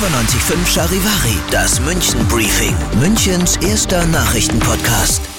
95.5 Charivari, das München Briefing, Münchens erster Nachrichtenpodcast.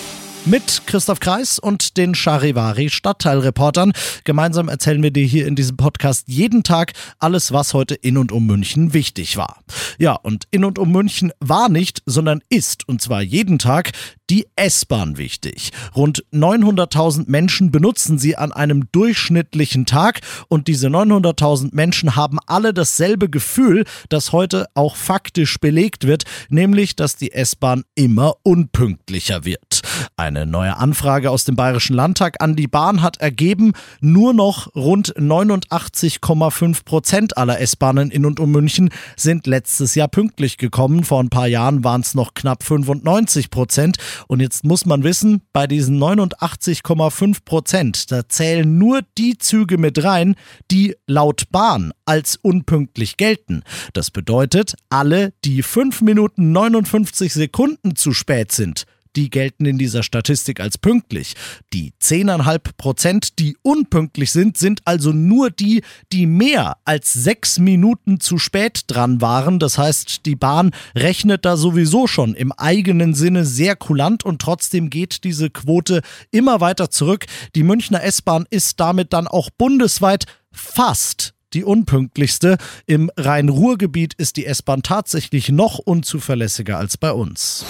Mit Christoph Kreis und den Charivari Stadtteilreportern. Gemeinsam erzählen wir dir hier in diesem Podcast jeden Tag alles, was heute in und um München wichtig war. Ja, und in und um München war nicht, sondern ist, und zwar jeden Tag, die S-Bahn wichtig. Rund 900.000 Menschen benutzen sie an einem durchschnittlichen Tag und diese 900.000 Menschen haben alle dasselbe Gefühl, das heute auch faktisch belegt wird, nämlich, dass die S-Bahn immer unpünktlicher wird. Eine neue Anfrage aus dem Bayerischen Landtag an die Bahn hat ergeben, nur noch rund 89,5 Prozent aller S-Bahnen in und um München sind letztes Jahr pünktlich gekommen. Vor ein paar Jahren waren es noch knapp 95 Prozent. Und jetzt muss man wissen, bei diesen 89,5 Prozent, da zählen nur die Züge mit rein, die laut Bahn als unpünktlich gelten. Das bedeutet, alle, die 5 Minuten 59 Sekunden zu spät sind, die gelten in dieser Statistik als pünktlich. Die 10,5 Prozent, die unpünktlich sind, sind also nur die, die mehr als sechs Minuten zu spät dran waren. Das heißt, die Bahn rechnet da sowieso schon im eigenen Sinne sehr kulant und trotzdem geht diese Quote immer weiter zurück. Die Münchner S-Bahn ist damit dann auch bundesweit fast die unpünktlichste. Im Rhein-Ruhr-Gebiet ist die S-Bahn tatsächlich noch unzuverlässiger als bei uns.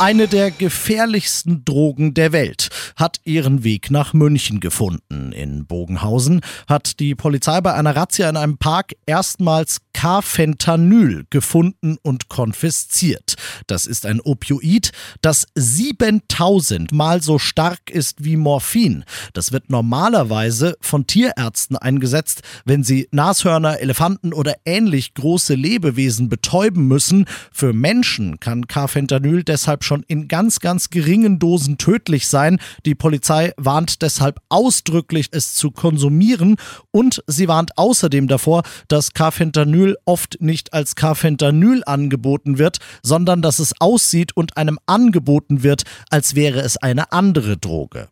Eine der gefährlichsten Drogen der Welt hat ihren Weg nach München gefunden. In Bogenhausen hat die Polizei bei einer Razzia in einem Park erstmals Carfentanyl gefunden und konfisziert. Das ist ein Opioid, das 7000 mal so stark ist wie Morphin. Das wird normalerweise von Tierärzten eingesetzt, wenn sie Nashörner, Elefanten oder ähnlich große Lebewesen betäuben müssen. Für Menschen kann Carfentanyl deshalb schon in ganz, ganz geringen Dosen tödlich sein. Die Polizei warnt deshalb ausdrücklich, es zu konsumieren und sie warnt außerdem davor, dass Carfentanyl oft nicht als Carfentanyl angeboten wird, sondern dass es aussieht und einem angeboten wird, als wäre es eine andere Droge.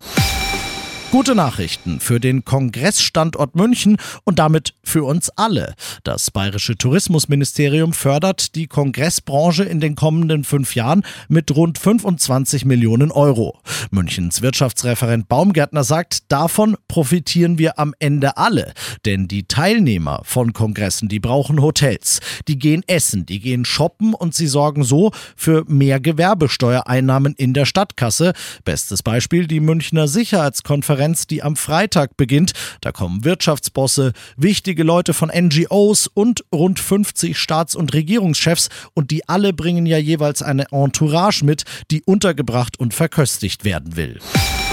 Gute Nachrichten für den Kongressstandort München und damit für uns alle. Das Bayerische Tourismusministerium fördert die Kongressbranche in den kommenden fünf Jahren mit rund 25 Millionen Euro. Münchens Wirtschaftsreferent Baumgärtner sagt, davon profitieren wir am Ende alle. Denn die Teilnehmer von Kongressen, die brauchen Hotels, die gehen essen, die gehen shoppen und sie sorgen so für mehr Gewerbesteuereinnahmen in der Stadtkasse. Bestes Beispiel die Münchner Sicherheitskonferenz Konferenz, die am Freitag beginnt. Da kommen Wirtschaftsbosse, wichtige Leute von NGOs und rund 50 Staats- und Regierungschefs und die alle bringen ja jeweils eine Entourage mit, die untergebracht und verköstigt werden will.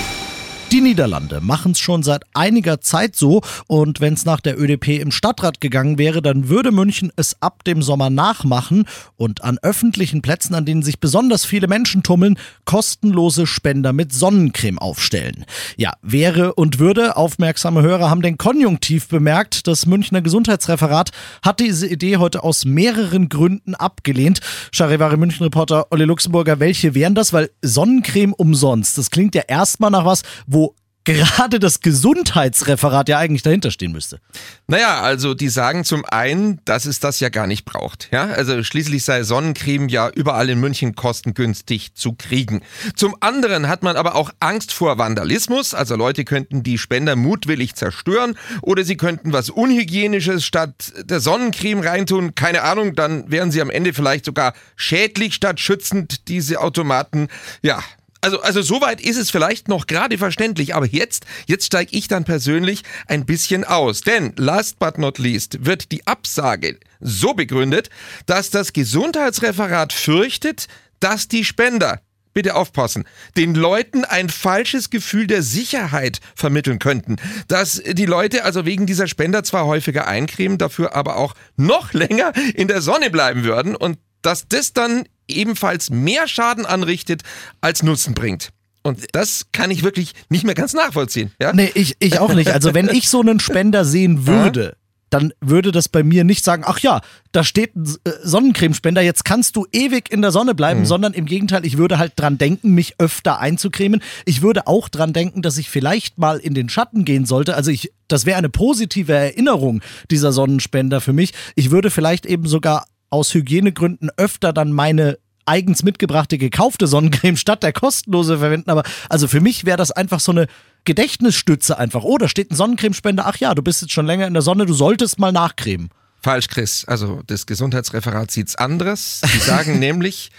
Niederlande machen es schon seit einiger Zeit so und wenn es nach der ÖDP im Stadtrat gegangen wäre, dann würde München es ab dem Sommer nachmachen und an öffentlichen Plätzen, an denen sich besonders viele Menschen tummeln, kostenlose Spender mit Sonnencreme aufstellen. Ja, wäre und würde, aufmerksame Hörer haben den Konjunktiv bemerkt. Das Münchner Gesundheitsreferat hat diese Idee heute aus mehreren Gründen abgelehnt. Charivari München-Reporter Olli Luxemburger, welche wären das? Weil Sonnencreme umsonst, das klingt ja erstmal nach was, wo gerade das Gesundheitsreferat ja eigentlich dahinter stehen müsste. Naja, also die sagen zum einen, dass es das ja gar nicht braucht. Ja, also schließlich sei Sonnencreme ja überall in München kostengünstig zu kriegen. Zum anderen hat man aber auch Angst vor Vandalismus. Also Leute könnten die Spender mutwillig zerstören oder sie könnten was Unhygienisches statt der Sonnencreme reintun. Keine Ahnung, dann wären sie am Ende vielleicht sogar schädlich statt schützend, diese Automaten. Ja, also, also soweit ist es vielleicht noch gerade verständlich, aber jetzt, jetzt steige ich dann persönlich ein bisschen aus. Denn last but not least wird die Absage so begründet, dass das Gesundheitsreferat fürchtet, dass die Spender bitte aufpassen, den Leuten ein falsches Gefühl der Sicherheit vermitteln könnten. Dass die Leute also wegen dieser Spender zwar häufiger eincremen, dafür aber auch noch länger in der Sonne bleiben würden und dass das dann ebenfalls mehr Schaden anrichtet als Nutzen bringt. Und das kann ich wirklich nicht mehr ganz nachvollziehen. Ja? Nee, ich, ich auch nicht. Also wenn ich so einen Spender sehen würde, dann würde das bei mir nicht sagen, ach ja, da steht ein äh, Sonnencremespender, jetzt kannst du ewig in der Sonne bleiben, mhm. sondern im Gegenteil, ich würde halt dran denken, mich öfter einzucremen. Ich würde auch dran denken, dass ich vielleicht mal in den Schatten gehen sollte. Also ich, das wäre eine positive Erinnerung, dieser Sonnenspender für mich. Ich würde vielleicht eben sogar aus Hygienegründen öfter dann meine eigens mitgebrachte gekaufte Sonnencreme statt der kostenlose verwenden. Aber also für mich wäre das einfach so eine Gedächtnisstütze einfach. Oh, da steht ein Sonnencremespender. Ach ja, du bist jetzt schon länger in der Sonne, du solltest mal nachcremen. Falsch, Chris. Also das Gesundheitsreferat sieht's anderes. Die sagen nämlich,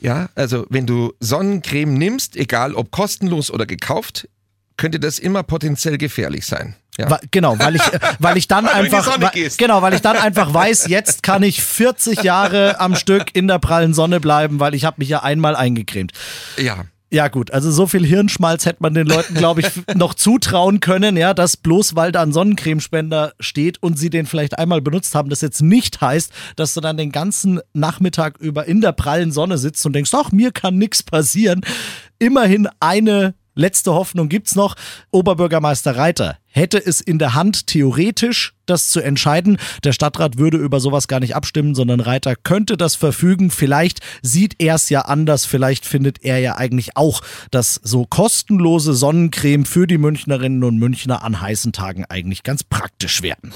ja, also wenn du Sonnencreme nimmst, egal ob kostenlos oder gekauft, könnte das immer potenziell gefährlich sein. Ja. Wa- Genau, weil ich, weil ich dann Weil einfach, gehst. genau, weil ich dann einfach weiß, jetzt kann ich 40 Jahre am Stück in der prallen Sonne bleiben, weil ich habe mich ja einmal eingecremt. Ja. Ja gut, also so viel Hirnschmalz hätte man den Leuten, glaube ich, noch zutrauen können, ja, dass bloß weil da ein Sonnencremespender steht und sie den vielleicht einmal benutzt haben, das jetzt nicht heißt, dass du dann den ganzen Nachmittag über in der prallen Sonne sitzt und denkst, ach, mir kann nichts passieren. Immerhin eine letzte Hoffnung gibt's noch. Oberbürgermeister Reiter hätte es in der Hand, theoretisch das zu entscheiden. Der Stadtrat würde über sowas gar nicht abstimmen, sondern Reiter könnte das verfügen. Vielleicht sieht er es ja anders. Vielleicht findet er ja eigentlich auch, dass so kostenlose Sonnencreme für die Münchnerinnen und Münchner an heißen Tagen eigentlich ganz praktisch werden.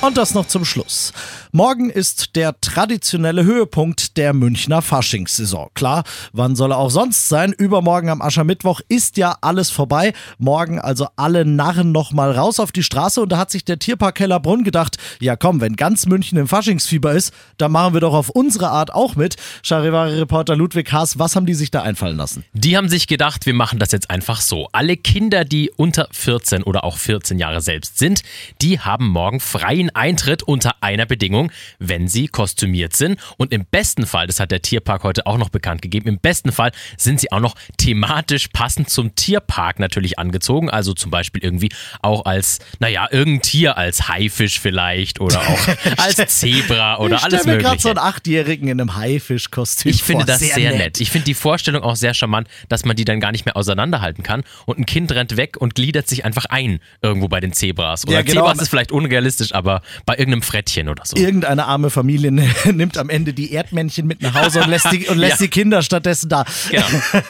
Und das noch zum Schluss. Morgen ist der traditionelle Höhepunkt der Münchner Faschingssaison. Klar, wann soll er auch sonst sein? Übermorgen am Aschermittwoch ist ja alles vorbei. Morgen also alle Narren nochmal raus auf die Straße und da hat sich der Tierpark Kellerbrunn gedacht, ja komm, wenn ganz München im Faschingsfieber ist, dann machen wir doch auf unsere Art auch mit. Charivari-Reporter Ludwig Haas, was haben die sich da einfallen lassen? Die haben sich gedacht, wir machen das jetzt einfach so. Alle Kinder, die unter 14 oder auch 14 Jahre selbst sind, die haben morgen freien Eintritt unter einer Bedingung, wenn sie kostümiert sind. Und im besten Fall, das hat der Tierpark heute auch noch bekannt gegeben, im besten Fall sind sie auch noch thematisch passend zum Tierpark natürlich angezogen. Also zum Beispiel irgendwie auch als, naja, irgendein Tier, als Haifisch vielleicht oder auch als Zebra oder ich alles stell mir gerade mögliche. so einen Achtjährigen in einem Haifischkostüm Ich finde vor. das sehr, nett. Ich finde die Vorstellung auch sehr charmant, dass man die dann gar nicht mehr auseinanderhalten kann und ein Kind rennt weg und gliedert sich einfach ein irgendwo bei den Zebras. Oder Ja, genau. Zebras ist vielleicht unrealistisch, aber bei irgendeinem Frettchen oder so. Irgendeine arme Familie nimmt am Ende die Erdmännchen mit nach Hause und lässt die, und lässt Ja. die Kinder stattdessen da. Genau.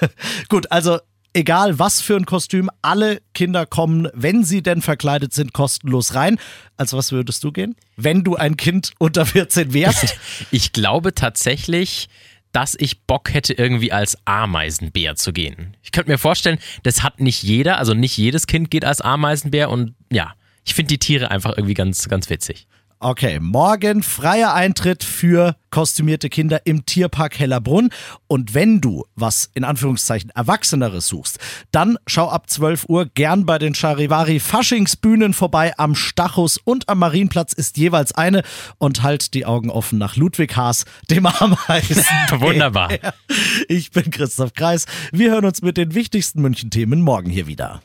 Gut, also egal was für ein Kostüm, alle Kinder kommen, wenn sie denn verkleidet sind, kostenlos rein. Als was würdest du gehen? Wenn du ein Kind unter 14 wärst? Ich glaube tatsächlich, dass ich Bock hätte, irgendwie als Ameisenbär zu gehen. Ich könnte mir vorstellen, das hat nicht jeder, also nicht jedes Kind geht als Ameisenbär und ja, ich finde die Tiere einfach irgendwie ganz, ganz witzig. Okay, morgen freier Eintritt für kostümierte Kinder im Tierpark Hellerbrunn. Und wenn du was in Anführungszeichen Erwachseneres suchst, dann schau ab 12 Uhr gern bei den Charivari Faschingsbühnen vorbei. Am Stachus und am Marienplatz ist jeweils eine. Und halt die Augen offen nach Ludwig Haas, dem Ameisen. Wunderbar. Ich bin Christoph Kreis. Wir hören uns mit den wichtigsten München-Themen morgen hier wieder.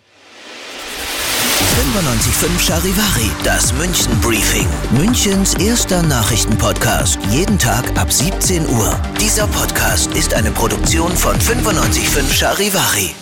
95.5 Charivari, das München Briefing. Münchens erster Nachrichtenpodcast. Jeden Tag ab 17 Uhr. Dieser Podcast ist eine Produktion von 95.5 Charivari.